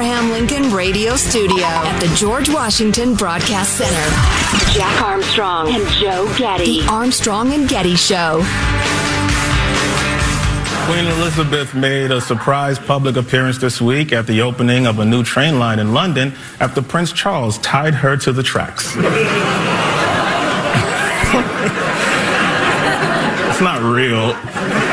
Abraham Lincoln Radio Studio at the George Washington Broadcast Center, Jack Armstrong and Joe Getty. The Armstrong and Getty Show. Queen Elizabeth made a surprise public appearance this week at the opening of a new train line in London after Prince Charles tied her to the tracks. it's not real.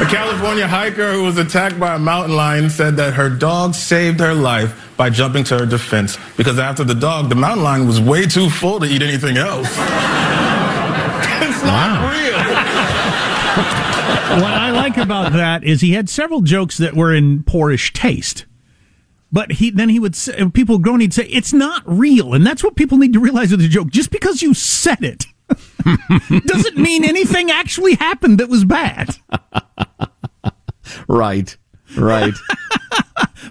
A California hiker who was attacked by a mountain lion said that her dog saved her life by jumping to her defense because after the dog, the mountain lion was way too full to eat anything else. it's not Wow. real. what I like about that is he had several jokes that were in poorish taste. But he then he would say, people groan he'd say it's not real, and that's what people need to realize with the joke. Just because you said it doesn't mean anything actually happened that was bad. Right. Right.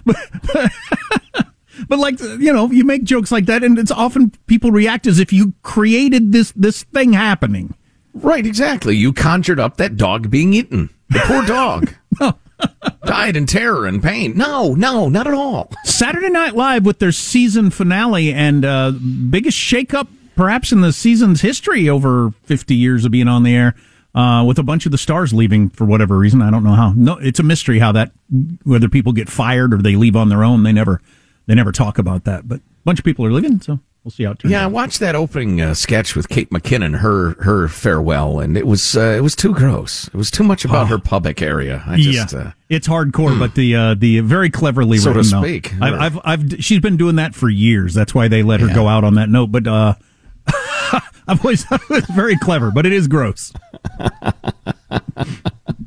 But like you know, you make jokes like that, and it's often people react as if you created this this thing happening. right, exactly. You conjured up that dog being eaten. The poor dog. Died in terror and pain. No, no, not at all. Saturday Night Live with their season finale and uh, biggest shakeup perhaps in the season's history over 50 years of being on the air. Uh, with a bunch of the stars leaving for whatever reason, I don't know how. No, it's a mystery how that whether people get fired or they leave on their own. They never they never talk about that. But a bunch of people are leaving, so we'll see how it turns out. Yeah, I watched that opening uh, sketch with Kate McKinnon, her her farewell, and it was uh, it was too gross. It was too much about her pubic area. I just yeah, uh, it's hardcore, but the uh, the very cleverly So to written. though. speak. I've, I've I've she's been doing that for years. That's why they let her go out on that note. But uh, I've always thought it was very clever, but it is gross.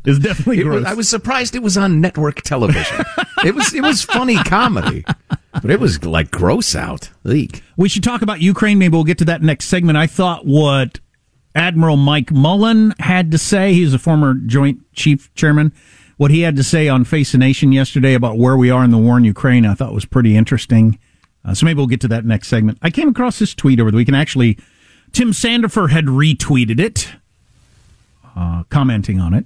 it's definitely it gross. was, I was surprised it was on network television. it was it was funny comedy, but it was like gross out. Eek. We should talk about Ukraine. Maybe we'll get to that next segment. I thought what Admiral Mike Mullen had to say, he's a former Joint Chief Chairman, what he had to say on Face the Nation yesterday about where we are in the war in Ukraine, I thought was pretty interesting. Uh, so maybe we'll get to that next segment. I came across this tweet over the weekend. Actually, Tim Sandefur had retweeted it, uh, commenting on it.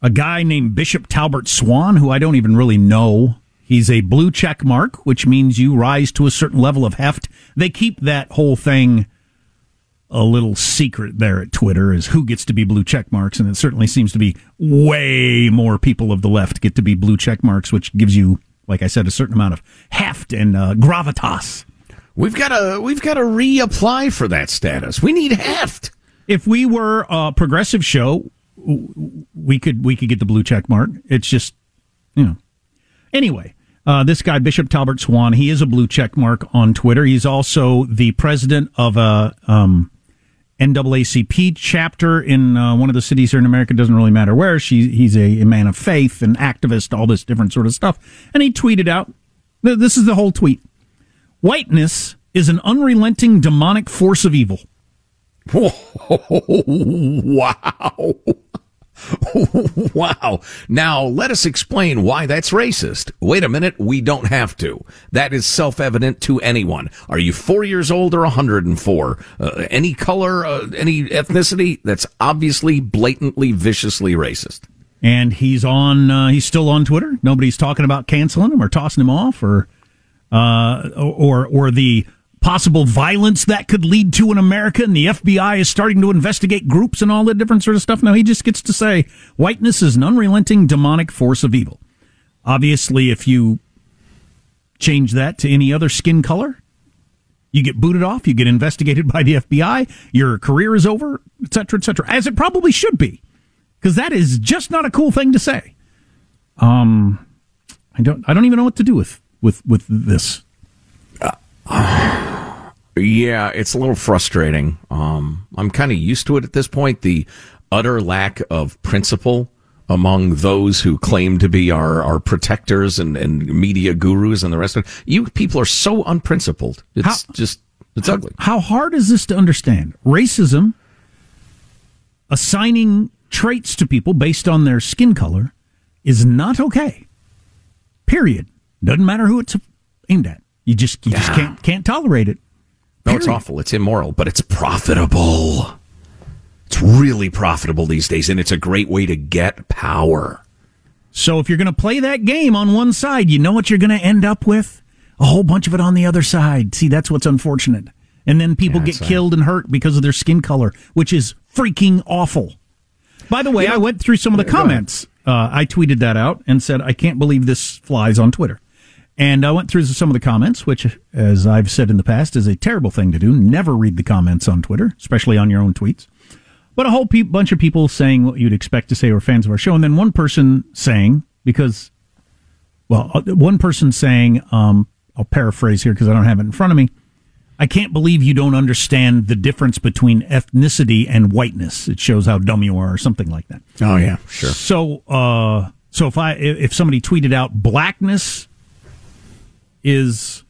A guy named Bishop Talbert Swan, who I don't even really know. He's a blue check mark, which means you rise to a certain level of heft. They keep that whole thing a little secret there at Twitter is who gets to be blue check marks, and it certainly seems to be way more people of the left get to be blue check marks, which gives you, like I said, a certain amount of heft and uh, gravitas. We've got to we've got to reapply for that status. We need heft. If we were a progressive show, we could we could get the blue check mark. It's just you know. Anyway, uh, this guy Bishop Talbert Swan, he is a blue check mark on Twitter. He's also the president of a um, NAACP chapter in uh, one of the cities here in America. Doesn't really matter where. She, he's a, a man of faith, an activist, all this different sort of stuff. And he tweeted out. This is the whole tweet. Whiteness is an unrelenting demonic force of evil. wow. wow. Now, let us explain why that's racist. Wait a minute, we don't have to. That is self evident to anyone. Are you four years old or 104? Uh, any color, uh, any ethnicity? That's obviously, blatantly, viciously racist. And he's on, uh, he's still on Twitter. Nobody's talking about canceling him or tossing him off or uh, or or the possible violence that could lead to in America, and the FBI is starting to investigate groups and all that different sort of stuff. Now he just gets to say whiteness is an unrelenting demonic force of evil. Obviously, if you change that to any other skin color, you get booted off, you get investigated by the FBI, your career is over, etc., etc., as it probably should be, because that is just not a cool thing to say. Um, I don't, I don't even know what to do with with with this? Uh, yeah, it's a little frustrating. Um, I'm kind of used to it at this point. The utter lack of principle among those who claim to be our, our protectors and, and media gurus and the rest of it. You people are so unprincipled. It's how, just, it's how, ugly. How hard is this to understand? Racism, assigning traits to people based on their skin color, is not okay. Period. Doesn't matter who it's aimed at. You just you yeah. just can't can't tolerate it. No, it's awful. It's immoral, but it's profitable. It's really profitable these days, and it's a great way to get power. So if you're going to play that game on one side, you know what you're going to end up with? A whole bunch of it on the other side. See, that's what's unfortunate. And then people yeah, get killed and hurt because of their skin color, which is freaking awful. By the way, yeah. I went through some of the comments. Uh, I tweeted that out and said, I can't believe this flies on Twitter. And I went through some of the comments, which, as I've said in the past, is a terrible thing to do. Never read the comments on Twitter, especially on your own tweets. But a whole pe- bunch of people saying what you'd expect to say were fans of our show. And then one person saying, because, well, uh, one person saying, um, I'll paraphrase here because I don't have it in front of me. I can't believe you don't understand the difference between ethnicity and whiteness. It shows how dumb you are, or something like that. Oh yeah, sure. So, uh, so if I if somebody tweeted out blackness is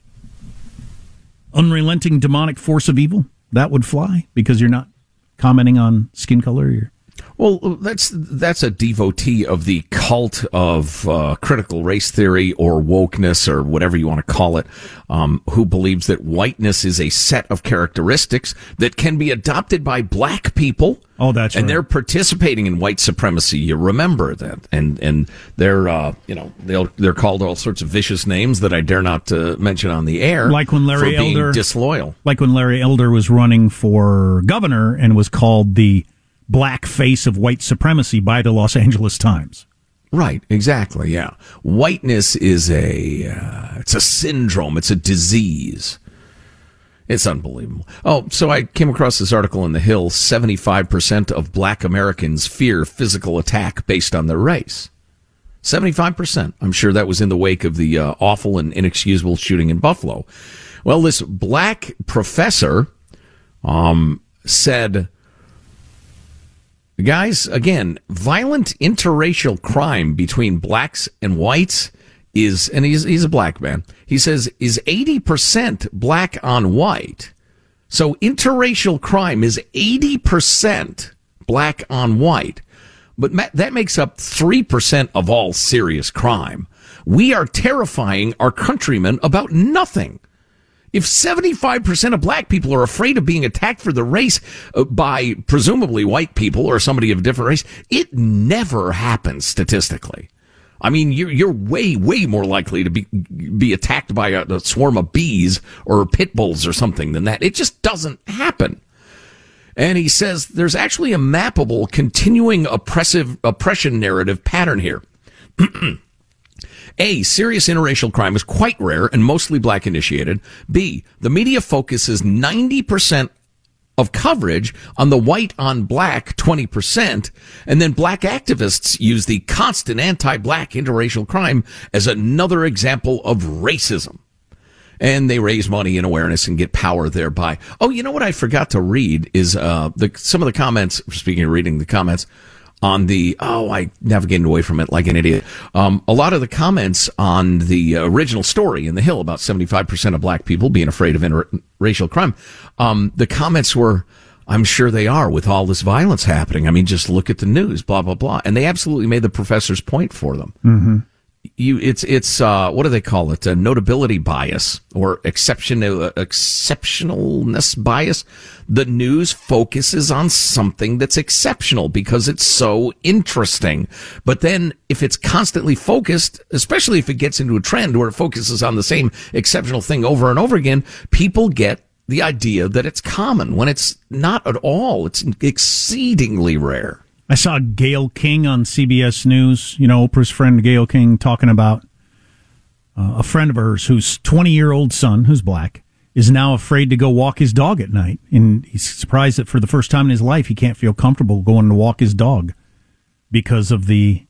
unrelenting demonic force of evil, that would fly because you're not commenting on skin color. Well, that's that's a devotee of the cult of uh, critical race theory or wokeness or whatever you want to call it, um, who believes that whiteness is a set of characteristics that can be adopted by black people. Oh, that's and right. they're participating in white supremacy. You remember that, and and they're uh, you know they they're called all sorts of vicious names that I dare not uh, mention on the air. Like when Larry Elder disloyal. Like when Larry Elder was running for governor and was called the black face of white supremacy by the Los Angeles Times. Right, exactly. Yeah, whiteness is a uh, it's a syndrome. It's a disease. It's unbelievable. Oh, so I came across this article in the Hill. Seventy-five percent of Black Americans fear physical attack based on their race. Seventy-five percent. I'm sure that was in the wake of the uh, awful and inexcusable shooting in Buffalo. Well, this black professor um, said Guys, again, violent interracial crime between blacks and whites is, and he's, he's a black man. He says is 80% black on white. So interracial crime is 80% black on white. But that makes up 3% of all serious crime. We are terrifying our countrymen about nothing. If 75% of black people are afraid of being attacked for the race uh, by presumably white people or somebody of a different race, it never happens statistically. I mean, you're, you're way, way more likely to be, be attacked by a, a swarm of bees or pit bulls or something than that. It just doesn't happen. And he says there's actually a mappable continuing oppressive oppression narrative pattern here. A, serious interracial crime is quite rare and mostly black initiated. B, the media focuses 90% of coverage on the white on black 20%. And then black activists use the constant anti-black interracial crime as another example of racism. And they raise money and awareness and get power thereby. Oh, you know what I forgot to read is, uh, the, some of the comments, speaking of reading the comments, on the oh I navigated away from it like an idiot. Um, a lot of the comments on the original story in the Hill about seventy five percent of black people being afraid of interracial crime. Um, the comments were. I'm sure they are with all this violence happening. I mean, just look at the news, blah blah blah, and they absolutely made the professor's point for them. Mm-hmm you it's it's uh, what do they call it? A notability bias or exception uh, exceptionalness bias. The news focuses on something that's exceptional because it's so interesting. But then if it's constantly focused, especially if it gets into a trend where it focuses on the same exceptional thing over and over again, people get the idea that it's common when it's not at all. It's exceedingly rare. I saw Gayle King on CBS News, you know, Oprah's friend Gayle King, talking about uh, a friend of hers whose 20 year old son, who's black, is now afraid to go walk his dog at night. And he's surprised that for the first time in his life, he can't feel comfortable going to walk his dog because of the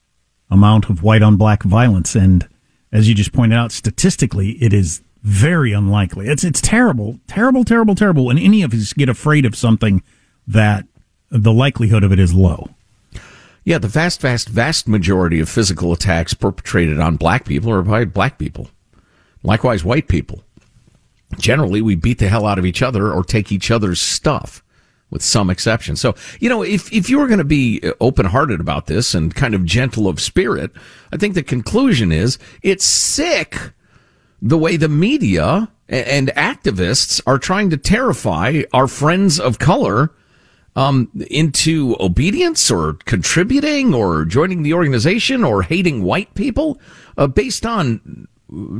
amount of white on black violence. And as you just pointed out, statistically, it is very unlikely. It's, it's terrible, terrible, terrible, terrible. When any of us get afraid of something that the likelihood of it is low. Yeah, the vast, vast, vast majority of physical attacks perpetrated on black people are by black people. Likewise, white people. Generally, we beat the hell out of each other or take each other's stuff, with some exceptions. So, you know, if, if you were going to be uh, open hearted about this and kind of gentle of spirit, I think the conclusion is it's sick the way the media and activists are trying to terrify our friends of color um, into obedience or contributing or joining the organization or hating white people uh, based on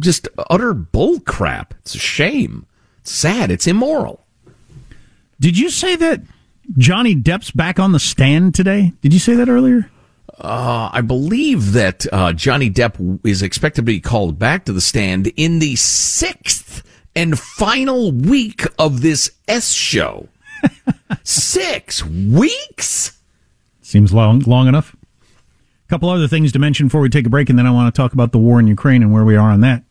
just utter bull crap. It's a shame. It's sad. It's immoral. Did you say that Johnny Depp's back on the stand today? Did you say that earlier? Uh, I believe that uh, Johnny Depp is expected to be called back to the stand in the sixth and final week of this S show. Six weeks? Seems long, long enough. A couple other things to mention before we take a break, and then I want to talk about the war in Ukraine and where we are on that.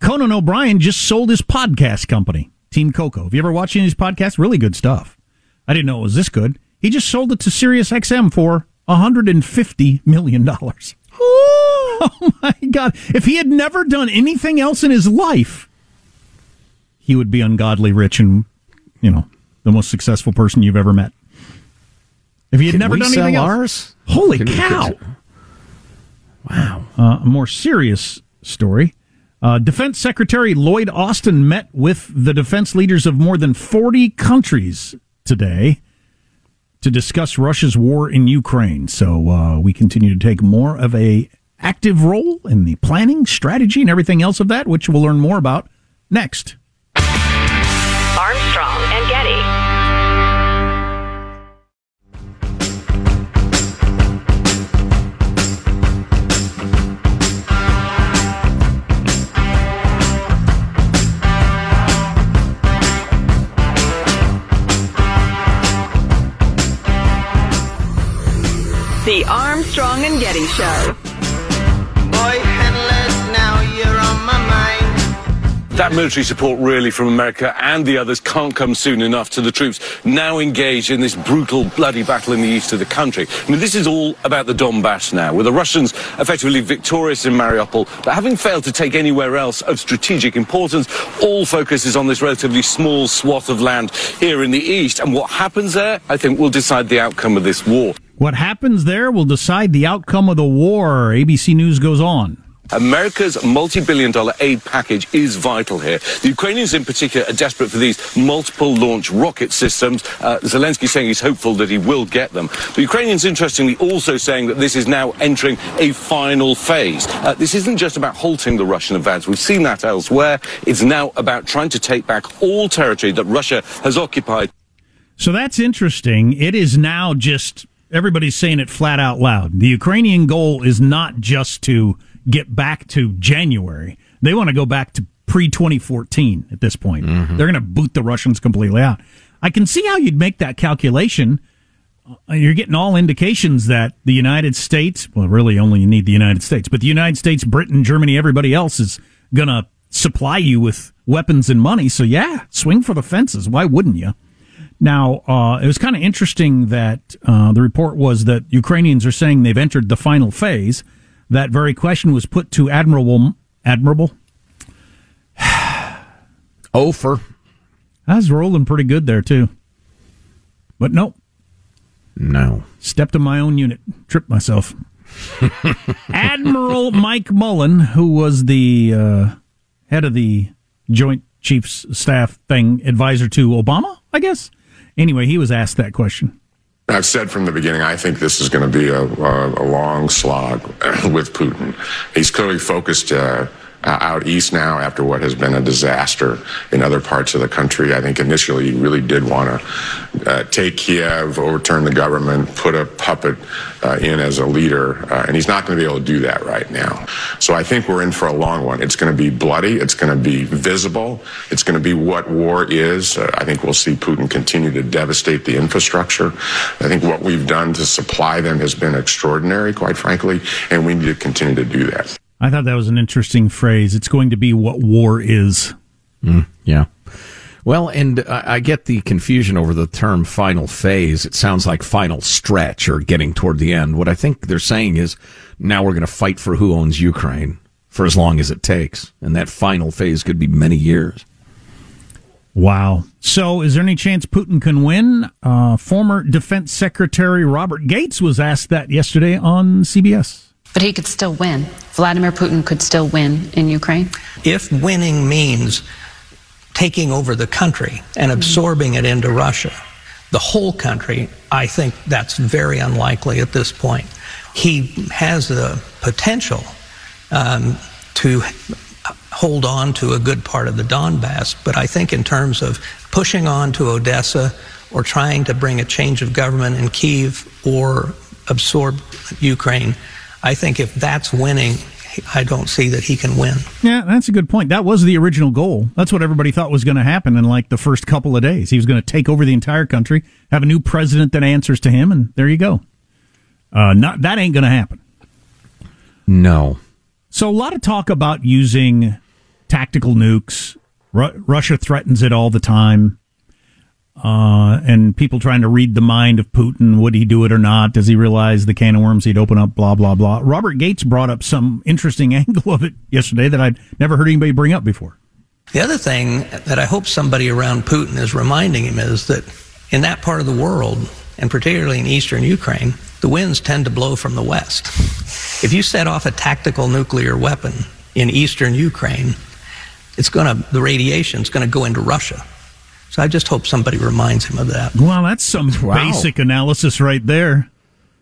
Conan O'Brien just sold his podcast company, Team Coco. Have you ever watched any of his podcasts? Really good stuff. I didn't know it was this good. He just sold it to SiriusXM for $150 million. oh my God. If he had never done anything else in his life, he would be ungodly rich and, you know, the most successful person you've ever met. If he had Can never done anything ours? else, holy Can cow! wow. Uh, a more serious story. Uh, Defense Secretary Lloyd Austin met with the defense leaders of more than 40 countries today to discuss Russia's war in Ukraine. So uh, we continue to take more of a active role in the planning, strategy, and everything else of that, which we'll learn more about next. Armstrong The Armstrong and Getty Show. Boy, headless, now you're on my mind. That military support really from America and the others can't come soon enough to the troops now engaged in this brutal, bloody battle in the east of the country. I mean, this is all about the Donbass now, with the Russians effectively victorious in Mariupol, but having failed to take anywhere else of strategic importance, all focus is on this relatively small swath of land here in the east. And what happens there, I think, will decide the outcome of this war. What happens there will decide the outcome of the war. ABC News goes on. America's multi-billion dollar aid package is vital here. The Ukrainians in particular are desperate for these multiple launch rocket systems. Uh, Zelensky saying he's hopeful that he will get them. The Ukrainians, interestingly, also saying that this is now entering a final phase. Uh, this isn't just about halting the Russian advance. We've seen that elsewhere. It's now about trying to take back all territory that Russia has occupied. So that's interesting. It is now just everybody's saying it flat out loud. The Ukrainian goal is not just to get back to January. They want to go back to pre 2014 at this point. Mm-hmm. They're going to boot the Russians completely out. I can see how you'd make that calculation. Uh, You're getting all indications that the United States, well, really only you need the United States, but the United States, Britain, Germany, everybody else is going to supply you with weapons and money. So, yeah, swing for the fences. Why wouldn't you? Now, uh, it was kind of interesting that uh, the report was that Ukrainians are saying they've entered the final phase. That very question was put to Admirable. Admirable. Ofer. I was rolling pretty good there too, but nope. No. Stepped on my own unit, tripped myself. Admiral Mike Mullen, who was the uh, head of the Joint Chiefs Staff thing, advisor to Obama, I guess. Anyway, he was asked that question. I've said from the beginning, I think this is going to be a, a, a long slog with Putin. He's clearly focused uh, uh, out east now after what has been a disaster in other parts of the country. I think initially he really did want to uh, take Kiev, overturn the government, put a puppet uh, in as a leader, uh, and he's not going to be able to do that right now. So I think we're in for a long one. It's going to be bloody. It's going to be visible. It's going to be what war is. Uh, I think we'll see Putin continue to devastate the infrastructure. I think what we've done to supply them has been extraordinary, quite frankly, and we need to continue to do that. I thought that was an interesting phrase. It's going to be what war is. Yeah. Well, and I get the confusion over the term final phase. It sounds like final stretch or getting toward the end. What I think they're saying is now we're going to fight for who owns Ukraine for as long as it takes. And that final phase could be many years. Wow. So, is there any chance Putin can win? Uh, former Defense Secretary Robert Gates was asked that yesterday on CBS. But he could still win. Vladimir Putin could still win in Ukraine. If winning means taking over the country and absorbing it into Russia, the whole country, I think that's very unlikely at this point. He has the potential um, to hold on to a good part of the Donbass, but I think in terms of pushing on to Odessa or trying to bring a change of government in Kiev or absorb Ukraine, I think if that's winning, I don't see that he can win. Yeah, that's a good point. That was the original goal. That's what everybody thought was going to happen in like the first couple of days. He was going to take over the entire country, have a new president that answers to him, and there you go. Uh, not that ain't going to happen. No. So a lot of talk about using tactical nukes. Ru- Russia threatens it all the time. Uh, and people trying to read the mind of Putin. Would he do it or not? Does he realize the can of worms he'd open up? Blah, blah, blah. Robert Gates brought up some interesting angle of it yesterday that I'd never heard anybody bring up before. The other thing that I hope somebody around Putin is reminding him is that in that part of the world, and particularly in eastern Ukraine, the winds tend to blow from the west. If you set off a tactical nuclear weapon in eastern Ukraine, it's going to the radiation's going to go into Russia. So I just hope somebody reminds him of that. Well, that's some Wow. basic analysis right there.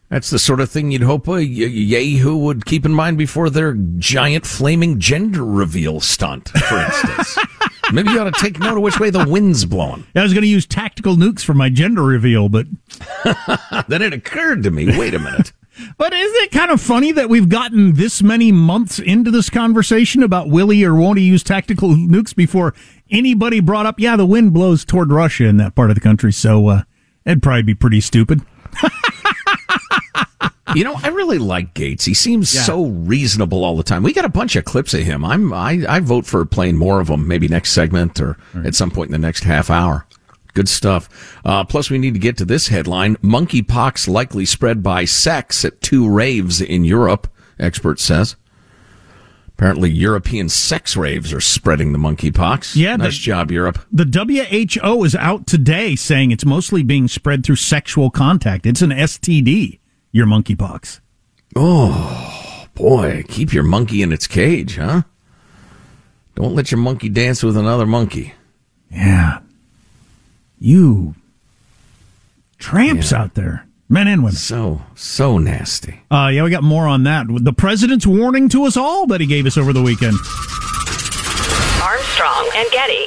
That's the sort of thing you'd hope a y- Yahoo would keep in mind before their giant flaming gender reveal stunt, for instance. Maybe you ought to take note of which way the wind's blowing. I was going to use tactical nukes for my gender reveal, but then it occurred to me, wait a minute. But isn't it kind of funny that we've gotten this many months into this conversation about will he or won't he use tactical nukes before anybody brought up, yeah, the wind blows toward Russia in that part of the country, so uh, it'd probably be pretty stupid. You know, I really like Gates. He seems Yeah. so reasonable all the time. We got a bunch of clips of him. I'm I, I vote for playing more of them, maybe next segment or at some point in the next half hour. Good stuff. Uh, plus, we need to get to this headline: monkeypox likely spread by sex at two raves in Europe. Expert says. Apparently, European sex raves are spreading the monkeypox. Yeah, nice the- job, Europe. The WHO is out today saying it's mostly being spread through sexual contact. It's an STD, your monkeypox. Oh boy, keep your monkey in its cage, huh? Don't let your monkey dance with another monkey. Yeah. You tramps out there, men and women. So, so nasty. Uh, yeah, we got more on that. The president's warning to us all that he gave us over the weekend. Armstrong and Getty.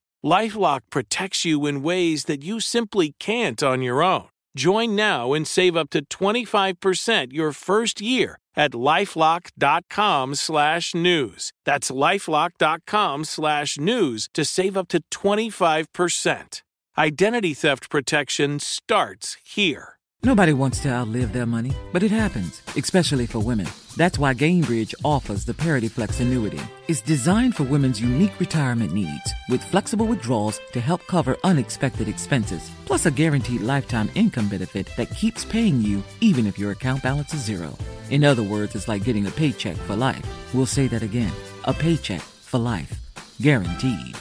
Lifelock protects you in ways that you simply can't on your own. Join now and save up to 25% your first year at lifelock.com slash news. That's lifelock.com slash news to save up to 25%. Identity theft protection starts here. Nobody wants to outlive their money, but it happens, especially for women. That's why Gainbridge offers the Parity Flex annuity. It's designed for women's unique retirement needs with flexible withdrawals to help cover unexpected expenses, plus a guaranteed lifetime income benefit that keeps paying you even if your account balance is zero. In other words, it's like getting a paycheck for life. We'll say that again a paycheck for life. Guaranteed.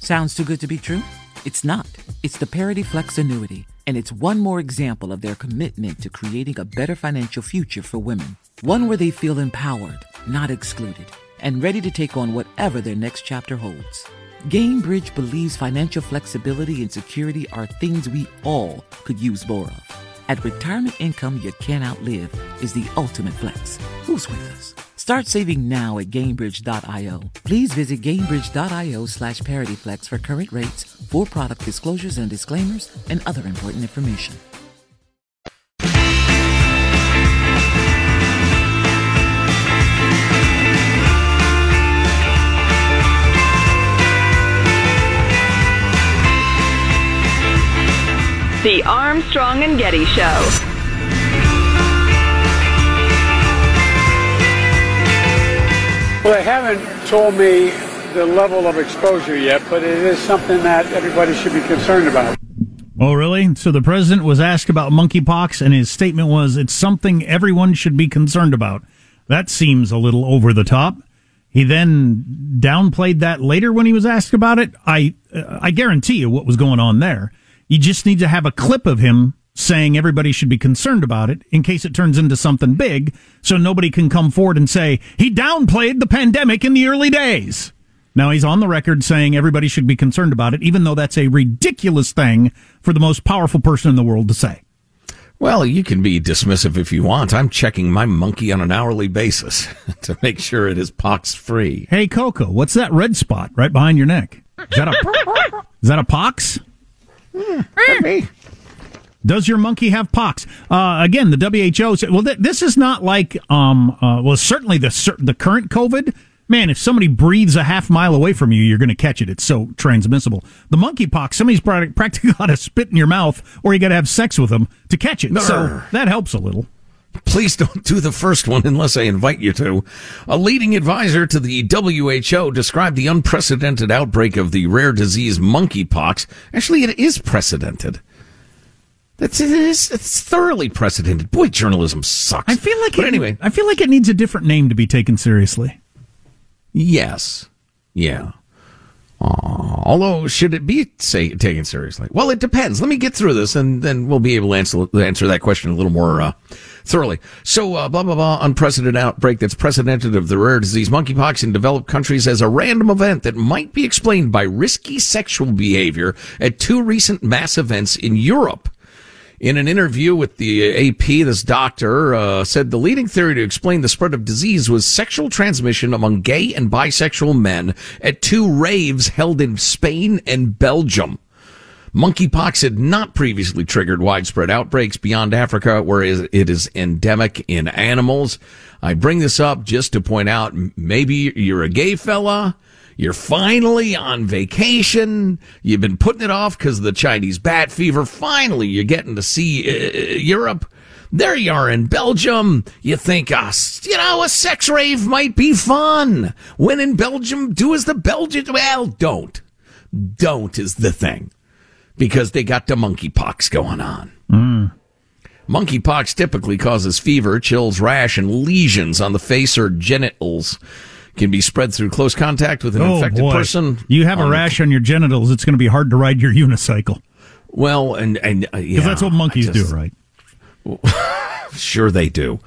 Sounds too good to be true? It's not. It's the Parity Flex annuity, and it's one more example of their commitment to creating a better financial future for women. One where they feel empowered, not excluded, and ready to take on whatever their next chapter holds. Gainbridge believes financial flexibility and security are things we all could use more of. At retirement income you can't outlive is the ultimate flex. Who's with us? Start saving now at Gainbridge.io. Please visit Gainbridge.io slash ParityFlex for current rates, for product disclosures and disclaimers, and other important information. The Armstrong and Getty Show. Well, they haven't told me the level of exposure yet, but it is something that everybody should be concerned about. Oh, really? So the president was asked about monkeypox, and his statement was, it's something everyone should be concerned about. That seems a little over the top. He then downplayed that later when he was asked about it. I, uh, I guarantee you what was going on there. You just need to have a clip of him saying everybody should be concerned about it in case it turns into something big so nobody can come forward and say he downplayed the pandemic in the early days. Now he's on the record saying everybody should be concerned about it, even though that's a ridiculous thing for the most powerful person in the world to say. Well, you can be dismissive if you want. I'm checking my monkey on an hourly basis to make sure it is pox free. Hey, Coco, what's that red spot right behind your neck? Is that a, is that a pox? Does your monkey have pox? Uh, again, the WHO said, well, th- this is not like, um, uh, well, certainly the, the current COVID. Man, if somebody breathes a half mile away from you, you're going to catch it. It's so transmissible. The monkeypox, somebody's pra- practically got to spit in your mouth or you got to have sex with them to catch it. So that helps a little. Please don't do the first one unless I invite you to. A leading advisor to the WHO described the unprecedented outbreak of the rare disease monkeypox. Actually, it is precedented. That's it is it's thoroughly precedented. Boy, journalism sucks. I feel like but it, anyway, I feel like it needs a different name to be taken seriously. yes, yeah. Uh, although, should it be say, taken seriously? Well, it depends. Let me get through this, and then we'll be able to answer answer that question a little more uh, thoroughly. So, uh, blah blah blah. Unprecedented outbreak that's precedented of the rare disease monkeypox in developed countries as a random event that might be explained by risky sexual behavior at two recent mass events in Europe. In an interview with the AP, this doctor uh, said the leading theory to explain the spread of disease was sexual transmission among gay and bisexual men at two raves held in Spain and Belgium. Monkeypox had not previously triggered widespread outbreaks beyond Africa, where it is endemic in animals. I bring this up just to point out maybe you're a gay fella you're finally on vacation. You've been putting it off because of the Chinese bat fever. Finally, you're getting to see uh, Europe. There you are in Belgium. You think, uh, you know, a sex rave might be fun. When in Belgium, do as the Belgians. Well, don't. Don't is the thing. Because they got the monkeypox going on. Mm. Monkeypox typically causes fever, chills, rash, and lesions on the face or genitals can be spread through close contact with an oh, infected boy. person. You have a rash on your genitals, it's going to be hard to ride your unicycle. Well, and and uh, yeah, because that's what monkeys just, do, right? sure, they do.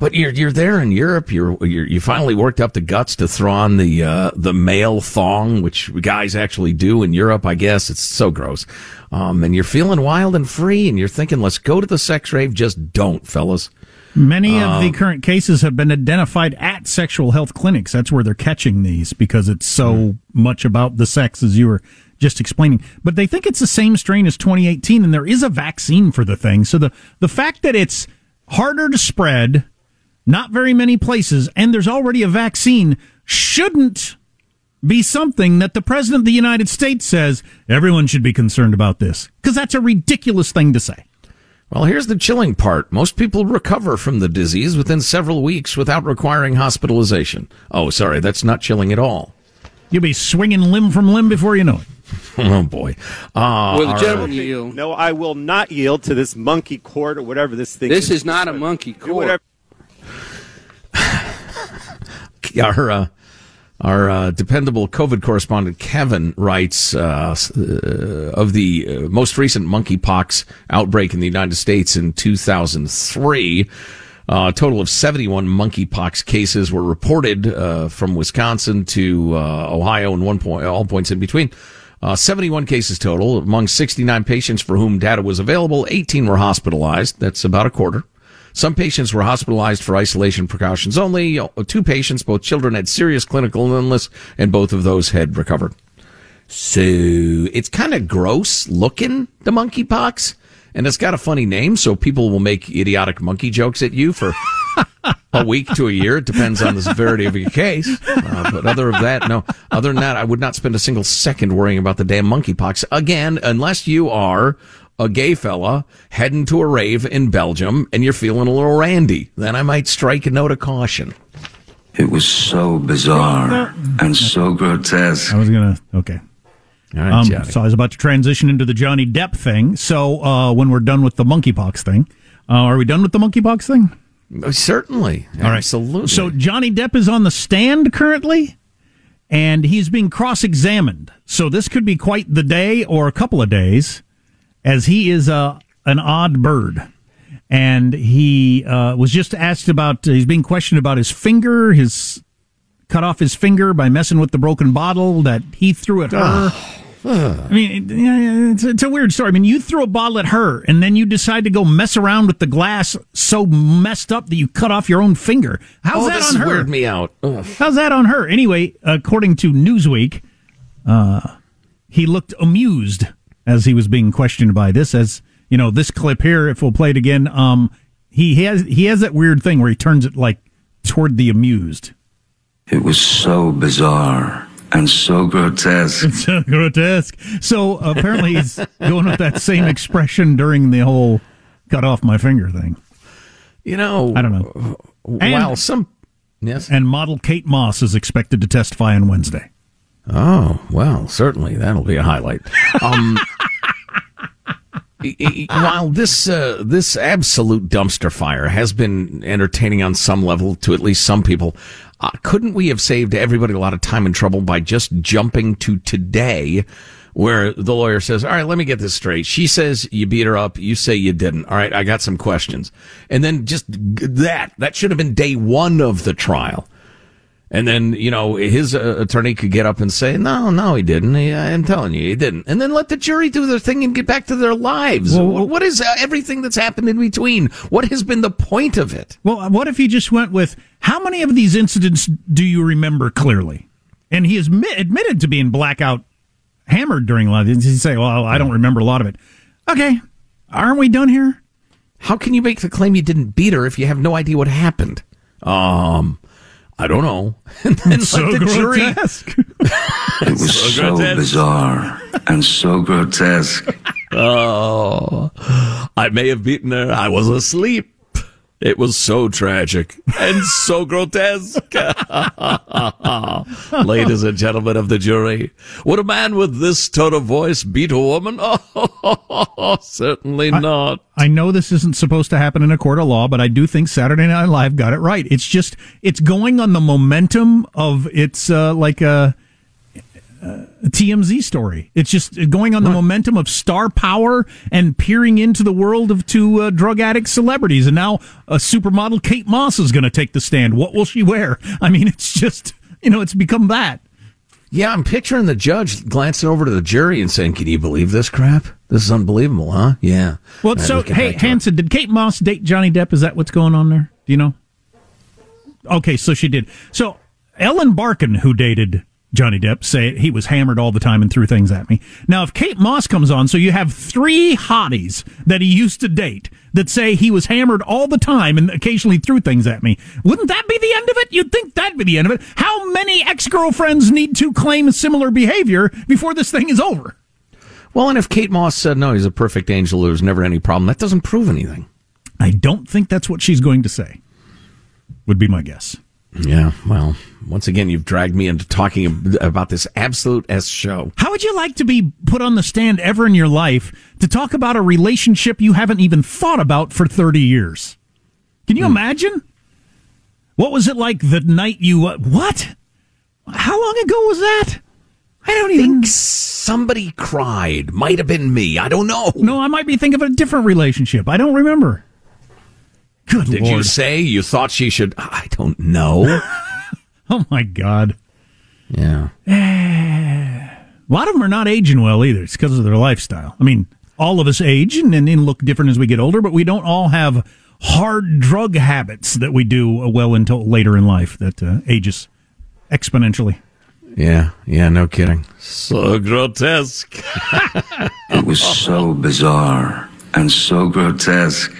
But you're you're there in Europe. You're, you're you finally worked up the guts to throw on the uh, the male thong, which guys actually do in Europe. I guess it's so gross. Um, and you're feeling wild and free, and you're thinking, let's go to the sex rave. Just don't, fellas. Many of Um, the current cases have been identified at sexual health clinics. That's where they're catching these because it's so Hmm. much about the sex as you were just explaining. But they think it's the same strain as 2018 and there is a vaccine for the thing. So the, the fact that it's harder to spread, not very many places, and there's already a vaccine shouldn't be something that the president of the United States says everyone should be concerned about this because that's a ridiculous thing to say. Well, here's the chilling part. Most people recover from the disease within several weeks without requiring hospitalization. Oh, sorry, that's not chilling at all. You'll be swinging limb from limb before you know it. oh boy. Uh, Will the our- gentleman yield? No, I will not yield to this monkey court or whatever this thing This is not a monkey court. whatever- our uh, our uh, dependable COVID correspondent Kevin writes uh, uh, of the uh, most recent monkeypox outbreak in the United States in 2003. Uh, a total of 71 monkeypox cases were reported uh, from Wisconsin to uh, Ohio and one point, all points in between. Uh, 71 cases total. Among 69 patients for whom data was available, 18 were hospitalized. That's about a quarter. Some patients were hospitalized for isolation precautions only. Two patients, both children, had serious clinical illness, and both of those had recovered. So it's kind of gross looking, the monkeypox, and it's got a funny name, so people will make idiotic monkey jokes at you for a week to a year. It depends on the severity of your case. Uh, but other of that, no. Other than that, I would not spend a single second worrying about the damn monkeypox again, unless you are a gay fella heading to a rave in Belgium and you're feeling a little randy. Then I might strike a note of caution. It was so bizarre and so grotesque. I was gonna okay. All right, Um, so I was about to transition into the Johnny Depp thing. So uh, when we're done with the monkeypox thing, uh, are we done with the monkeypox thing? Certainly, All right. absolutely. So Johnny Depp is on the stand currently, and he's being cross-examined. So this could be quite the day or a couple of days, as he is uh, an odd bird. And he uh, was just asked about. he's being questioned about his finger. His cut off his finger by messing with the broken bottle that he threw at her. I mean, it- yeah, yeah, it's, it's a weird story. I mean, you threw a bottle at her, and then you decide to go mess around with the glass so messed up that you cut off your own finger. How's oh, that on her? weirded me out. Ugh. How's that on her? Anyway, according to Newsweek, uh, he looked amused as he was being questioned by this. As you know, this clip here, if we'll play it again, um, he has he has that weird thing where he turns it like toward the amused. It was so bizarre and so grotesque. It's so grotesque. So apparently he's going with that same expression during the whole cut off my finger thing. You know, I don't know. Wow, some yes, and model Kate Moss is expected to testify on Wednesday. Oh well, certainly that'll be a highlight. Um, while this uh, this absolute dumpster fire has been entertaining on some level to at least some people, uh, couldn't we have saved everybody a lot of time and trouble by just jumping to today? Where the lawyer says, all right, let me get this straight. She says you beat her up. You say you didn't. All right. I got some questions. And then just that, that should have been day one of the trial. And then, you know, his uh, attorney could get up and say, no, no, he didn't. He, I'm telling you, he didn't. And then let the jury do their thing and get back to their lives. Well, what is uh, everything that's happened in between? What has been the point of it? Well, what if he just went with, how many of these incidents do you remember clearly? And he has admi- admitted to being blackout hammered during a lot of these. He'd say, well, I don't remember a lot of it. Okay. Aren't we done here? How can you make the claim you didn't beat her if you have no idea what happened? Um, I don't know. And then So let the jury. grotesque. It was So so, bizarre and so grotesque. Oh, I may have beaten her. I was asleep. It was so tragic and so grotesque. Ladies and gentlemen of the jury, would a man with this tone of voice beat a woman? Oh, certainly not. I know this isn't supposed to happen in a court of law, but I do think Saturday Night Live got it right. It's just it's going on the momentum of it's uh, like a, a TMZ story. It's just going on the momentum of star power and peering into the world of two uh, drug addict celebrities. And now a supermodel Kate Moss is going to take the stand. What will she wear? I mean, it's just you know, it's become that. Yeah, I'm picturing the judge glancing over to the jury and saying, "Can you believe this crap? This is unbelievable, huh?" Yeah. Well, right, so hey. Hanson, did Kate Moss date Johnny Depp? Is that what's going on there? Do you know? Okay, so she did. So Ellen Barkin, who dated Johnny Depp, say he was hammered all the time and threw things at me. Now, if Kate Moss comes on, so you have three hotties that he used to date that say he was hammered all the time and occasionally threw things at me. Wouldn't that be the end of it? You'd think that'd be the end of it. How many ex-girlfriends need to claim similar behavior before this thing is over? Well, and if Kate Moss said no, he's a perfect angel, there's never any problem, that doesn't prove anything. I don't think that's what she's going to say. Would be my guess. Yeah, well, once again, you've dragged me into talking about this absolute S show. How would you like to be put on the stand ever in your life to talk about a relationship you haven't even thought about for 30 years? Can you imagine? What was it like the night you. Uh, what? How long ago was that? I don't even. think somebody cried. Might have been me. I don't know. No, I might be thinking of a different relationship. I don't remember. Good Did Lord. you say you thought she should? I don't know. Oh, my God. yeah. A lot of them are not aging well either. It's because of their lifestyle. I mean, all of us age and, and, and look different as we get older, but we don't all have hard drug habits that we do uh, well until later in life that uh, ages exponentially. Yeah, yeah, no kidding. So grotesque. It was so bizarre and so grotesque.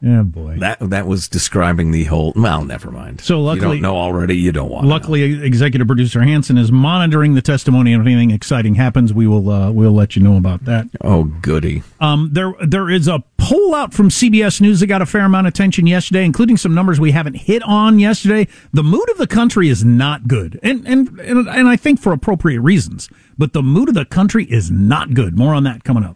Yeah, boy. That that was describing the whole. Well, never mind. So you luckily- don't know already. You don't want. Luckily, executive producer Hanson is monitoring the testimony, and if anything exciting happens, we will uh, we'll let you know about that. Oh, goody. Um, there there is a poll out from CBS News that got a fair amount of attention yesterday, including some numbers we haven't hit on yesterday. The mood of the country is not good, and and and, and I think for appropriate reasons. But the mood of the country is not good. More on that coming up.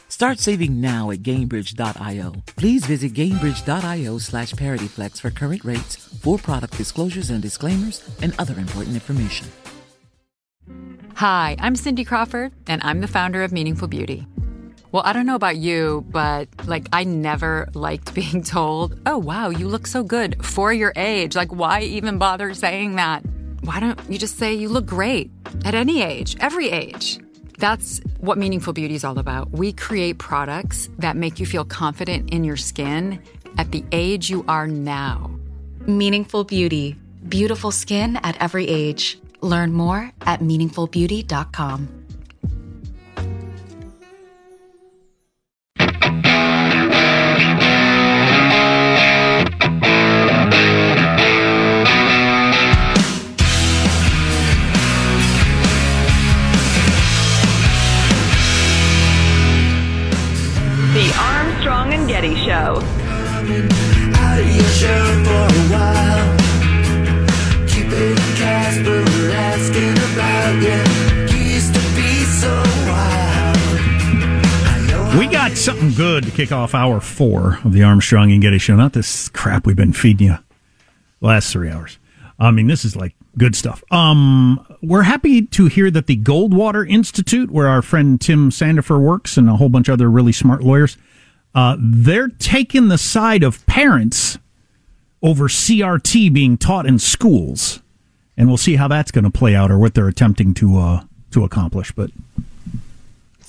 Start saving now at Gainbridge.io. Please visit Gainbridge.io slash ParityFlex for current rates, for product disclosures and disclaimers, and other important information. Hi, I'm Cindy Crawford, and I'm the founder of Meaningful Beauty. Well, I don't know about you, but like, I never liked being told, oh, wow, you look so good for your age. Like, why even bother saying that? Why don't you just say you look great at any age, every age? That's what Meaningful Beauty is all about. We create products that make you feel confident in your skin at the age you are now. Meaningful Beauty. Beautiful skin at every age. Learn more at meaningfulbeauty.com. Got something good to kick off hour four of the Armstrong and Getty Show. Not this crap we've been feeding you last three hours. I mean, this is like good stuff. Um, we're happy to hear that the Goldwater Institute, where our friend Tim Sandefur works, and a whole bunch of other really smart lawyers, uh, they're taking the side of parents over CRT being taught in schools, and we'll see how that's going to play out or what they're attempting to uh, to accomplish. But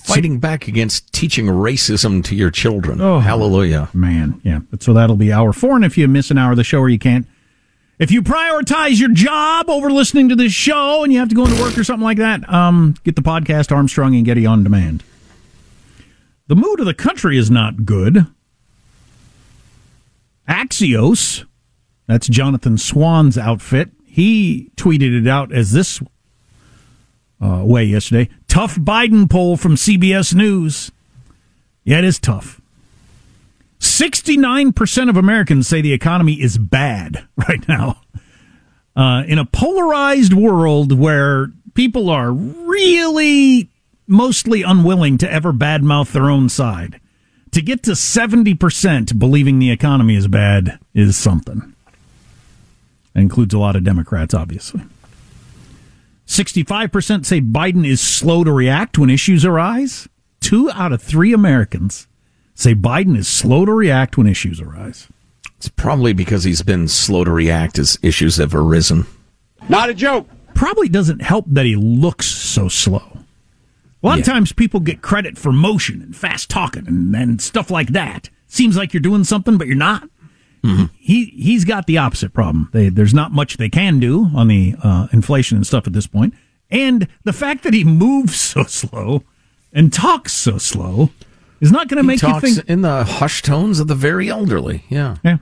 Fighting back against teaching racism to your children. Oh, Hallelujah. Man, yeah. So that'll be hour four. And if you miss an hour of the show or you can't, if you prioritize your job over listening to this show and you have to go into work or something like that, um, get the podcast Armstrong and Getty on demand. The mood of the country is not good. Axios, that's Jonathan Swan's outfit, he tweeted it out as this uh, way yesterday. Tough Biden poll from CBS News. Yeah, it is tough. 69% of Americans say the economy is bad right now. Uh, in a polarized world where people are really mostly unwilling to ever badmouth their own side, to get to 70% believing the economy is bad is something. That includes a lot of Democrats, obviously. 65% say Biden is slow to react when issues arise. Two out of three Americans say Biden is slow to react when issues arise. It's probably because he's been slow to react as issues have arisen. Not a joke. Probably doesn't help that he looks so slow. A lot of times people get credit for motion and fast talking and, and stuff like that. Seems like you're doing something, but you're not. He he's got the opposite problem. They, there's not much they can do on the uh, inflation and stuff at this point. point, and the fact that he moves so slow and talks so slow is not going to make you think in the hushed tones of the very elderly. Yeah. Yeah.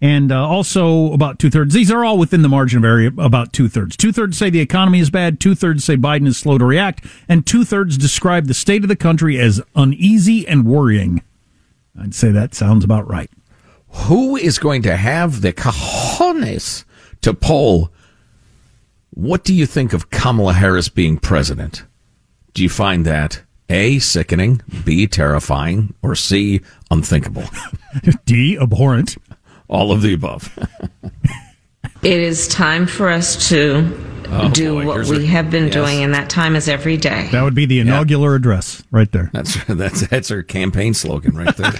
And uh, also about two thirds. These are all within the margin of error. About two thirds. Two thirds say the economy is bad. Two thirds say Biden is slow to react, and two thirds describe the state of the country as uneasy and worrying. I'd say that sounds about right. Who is going to have the cojones to poll? What do you think of Kamala Harris being president? Do you find that A, sickening, B, terrifying, or C, unthinkable? D, abhorrent. All of the above. It is time for us to Oh, do boy, what here's we a- have been yes. doing, and that time is every day. That would be the inaugural address right there. That's that's that's her campaign slogan right there.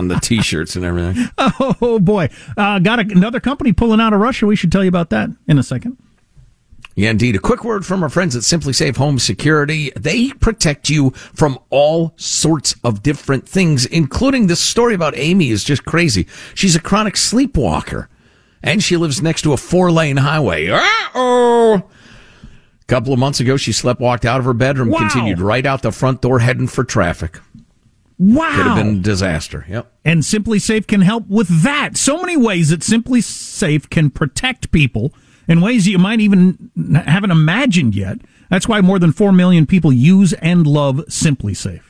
On the t-shirts and everything. Oh boy, uh, got a, another company pulling out of Russia. We should tell you about that in a second. Yeah, indeed. A quick word from our friends at SimpliSafe Home Security. They protect you from all sorts of different things, including this story about Amy is just crazy. She's a chronic sleepwalker and she lives next to a four lane highway. Uh-oh. A couple of months ago, she slept walked out of her bedroom, Wow. continued right out the front door heading for traffic. Wow. Could have been a disaster. Yep. And SimpliSafe can help with that. So many ways that SimpliSafe can protect people in ways that you might even haven't imagined yet. That's why more than 4 million people use and love SimpliSafe.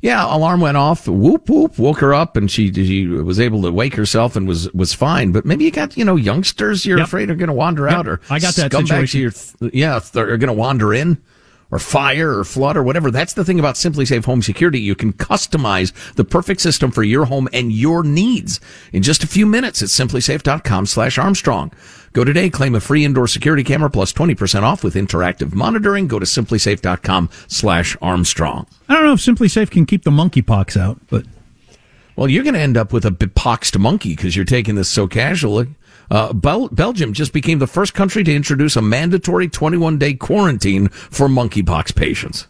Yeah, alarm went off. Whoop whoop, woke her up, and she she was able to wake herself and was was fine. But maybe you got you know youngsters you're Yep. afraid are going to wander Yep, out, or I got that scumbags situation. You're, yeah, they're going to wander in, or fire, or flood, or whatever. That's the thing about SimpliSafe Home Security. You can customize the perfect system for your home and your needs in just a few minutes at simplisafe.com slash Armstrong. Go today, claim a free indoor security camera plus 20% off with interactive monitoring. Go to simplisafe.com slash Armstrong. I don't know if SimpliSafe can keep the monkeypox out, but Well, you're going to end up with a bepoxed monkey because you're taking this so casually. Uh, Bel- Belgium just became the first country to introduce a mandatory 21 day quarantine for monkeypox patients.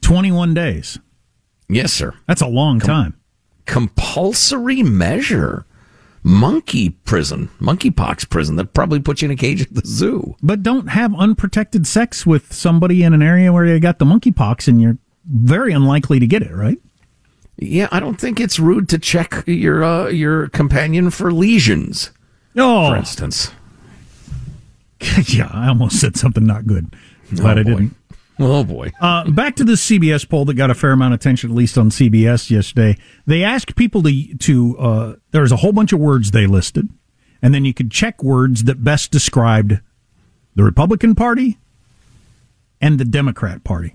21 days. Yes, sir. That's a long time. Compulsory measure. Monkey prison, monkeypox prison that probably puts you in a cage at the zoo. But don't have unprotected sex with somebody in an area where you got the monkeypox and you're very unlikely to get it, right? Yeah, I don't think it's rude to check your uh, your companion for lesions. Oh. for instance. yeah, I almost said something not good. Glad I didn't. Oh boy. Uh, back to the CBS poll that got a fair amount of attention, at least on CBS yesterday. They asked people to to uh, there was a whole bunch of words they listed, and then you could check words that best described the Republican Party and the Democrat Party.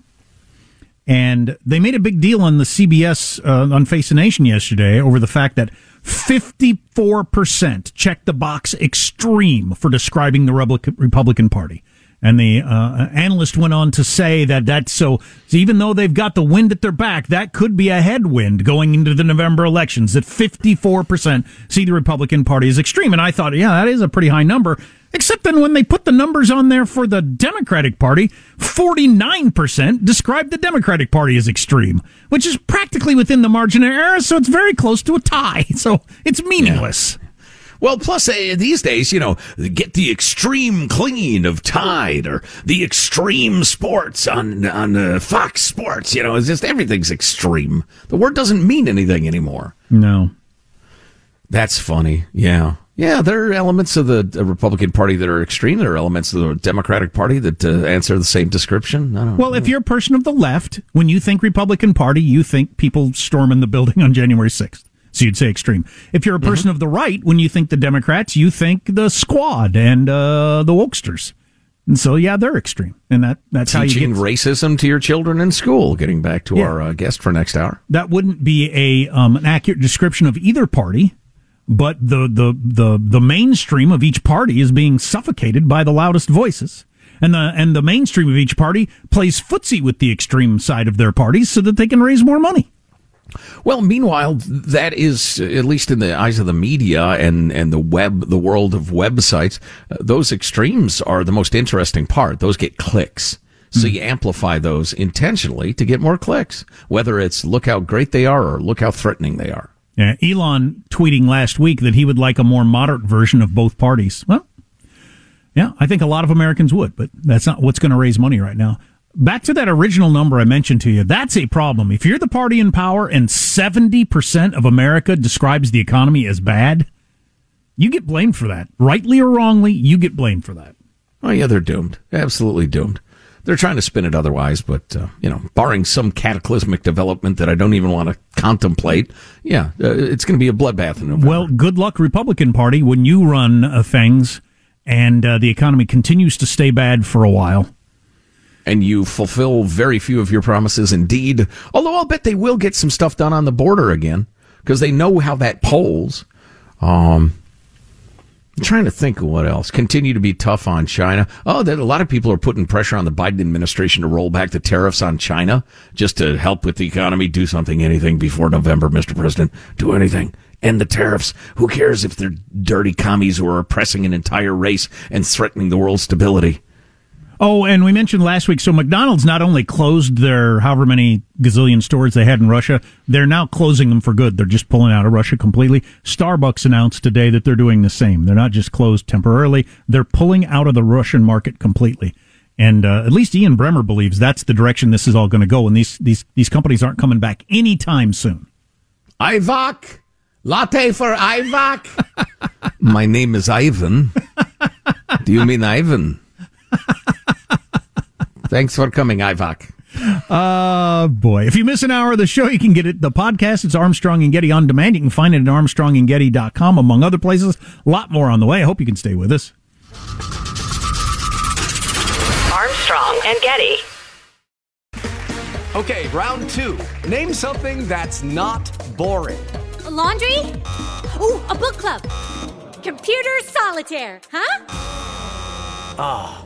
And they made a big deal on the CBS uh, on Face the Nation yesterday over the fact that 54% checked the box extreme for describing the Republican Party. And the uh, analyst went on to say that that's so, so even though they've got the wind at their back, that could be a headwind going into the November elections. That 54% see the Republican Party as extreme. And I thought, yeah, that is a pretty high number. Except then when they put the numbers on there for the Democratic Party, 49% described the Democratic Party as extreme, which is practically within the margin of error, so it's very close to a tie. So it's meaningless. Well, plus uh, these days, you know, get the extreme clean of Tide or the extreme sports on on uh, Fox Sports. You know, it's just everything's extreme. The word doesn't mean anything anymore. No. That's funny. Yeah. Yeah, there are elements of the, Republican Party that are extreme. There are elements of the Democratic Party that uh, answer the same description. Well, if you're a person of the left, when you think Republican Party, you think people storming the building on January 6th. So you'd say extreme. If you're a person of the right, when you think the Democrats, you think the squad and uh, the wokesters. And so, yeah, they're extreme. And that, that's how you teaching get racism to your children in school. Getting back to Yeah. our uh, guest for next hour. that wouldn't be a um, an accurate description of either party, but the, the the the mainstream of each party is being suffocated by the loudest voices. And the and the mainstream of each party plays footsie with the extreme side of their parties so that they can raise more money. Well, meanwhile, that is at least in the eyes of the media and and the web, the world of websites. Uh, those extremes are the most interesting part. Those get clicks. So you amplify those intentionally to get more clicks, whether it's look how great they are or look how threatening they are. Yeah, Elon tweeting last week that he would like a more moderate version of both parties. Well, yeah, I think a lot of Americans would, but that's not what's going to raise money right now. Back to that original number I mentioned to you. That's a problem. If you're the party in power and 70% of America describes the economy as bad, you get blamed for that. Rightly or wrongly, you get blamed for that. Oh yeah, they're doomed. Absolutely doomed. They're trying to spin it otherwise, but uh, you know, barring some cataclysmic development that I don't even want to contemplate, yeah, uh, it's going to be a bloodbath in November. Well, good luck, Republican Party, when you run uh, things and uh, the economy continues to stay bad for a while. and you fulfill very few of your promises indeed. Although I'll bet they will get some stuff done on the border again because they know how that polls. Um, I'm trying to think of what else. Continue to be tough on China. Oh, that a lot of people are putting pressure on the Biden administration to roll back the tariffs on China just to help with the economy. Do something, anything before November, Mr. President. Do anything, End the tariffs. Who cares if they're dirty commies who are oppressing an entire race and threatening the world's stability? Oh, and we mentioned last week. So McDonald's not only closed their however many gazillion stores they had in Russia, they're now closing them for good. They're just pulling out of Russia completely. Starbucks announced today that they're doing the same. They're not just closed temporarily; they're pulling out of the Russian market completely. And uh, at least Ian Bremmer believes that's the direction this is all going to go. And these these these companies aren't coming back anytime soon. Ivak, latte for Ivak. My name is Ivan. Do you mean Ivan? Thanks for coming, Ivak. Uh, boy. If you miss an hour of the show, you can get it. The podcast, it's Armstrong and Getty on demand. You can find it at armstrongandgetty.com, among other places. A lot more on the way. I hope you can stay with us. Armstrong and Getty. Okay, round two. Name something that's not boring. A laundry? Ooh, a book club. Computer solitaire, huh? Ah,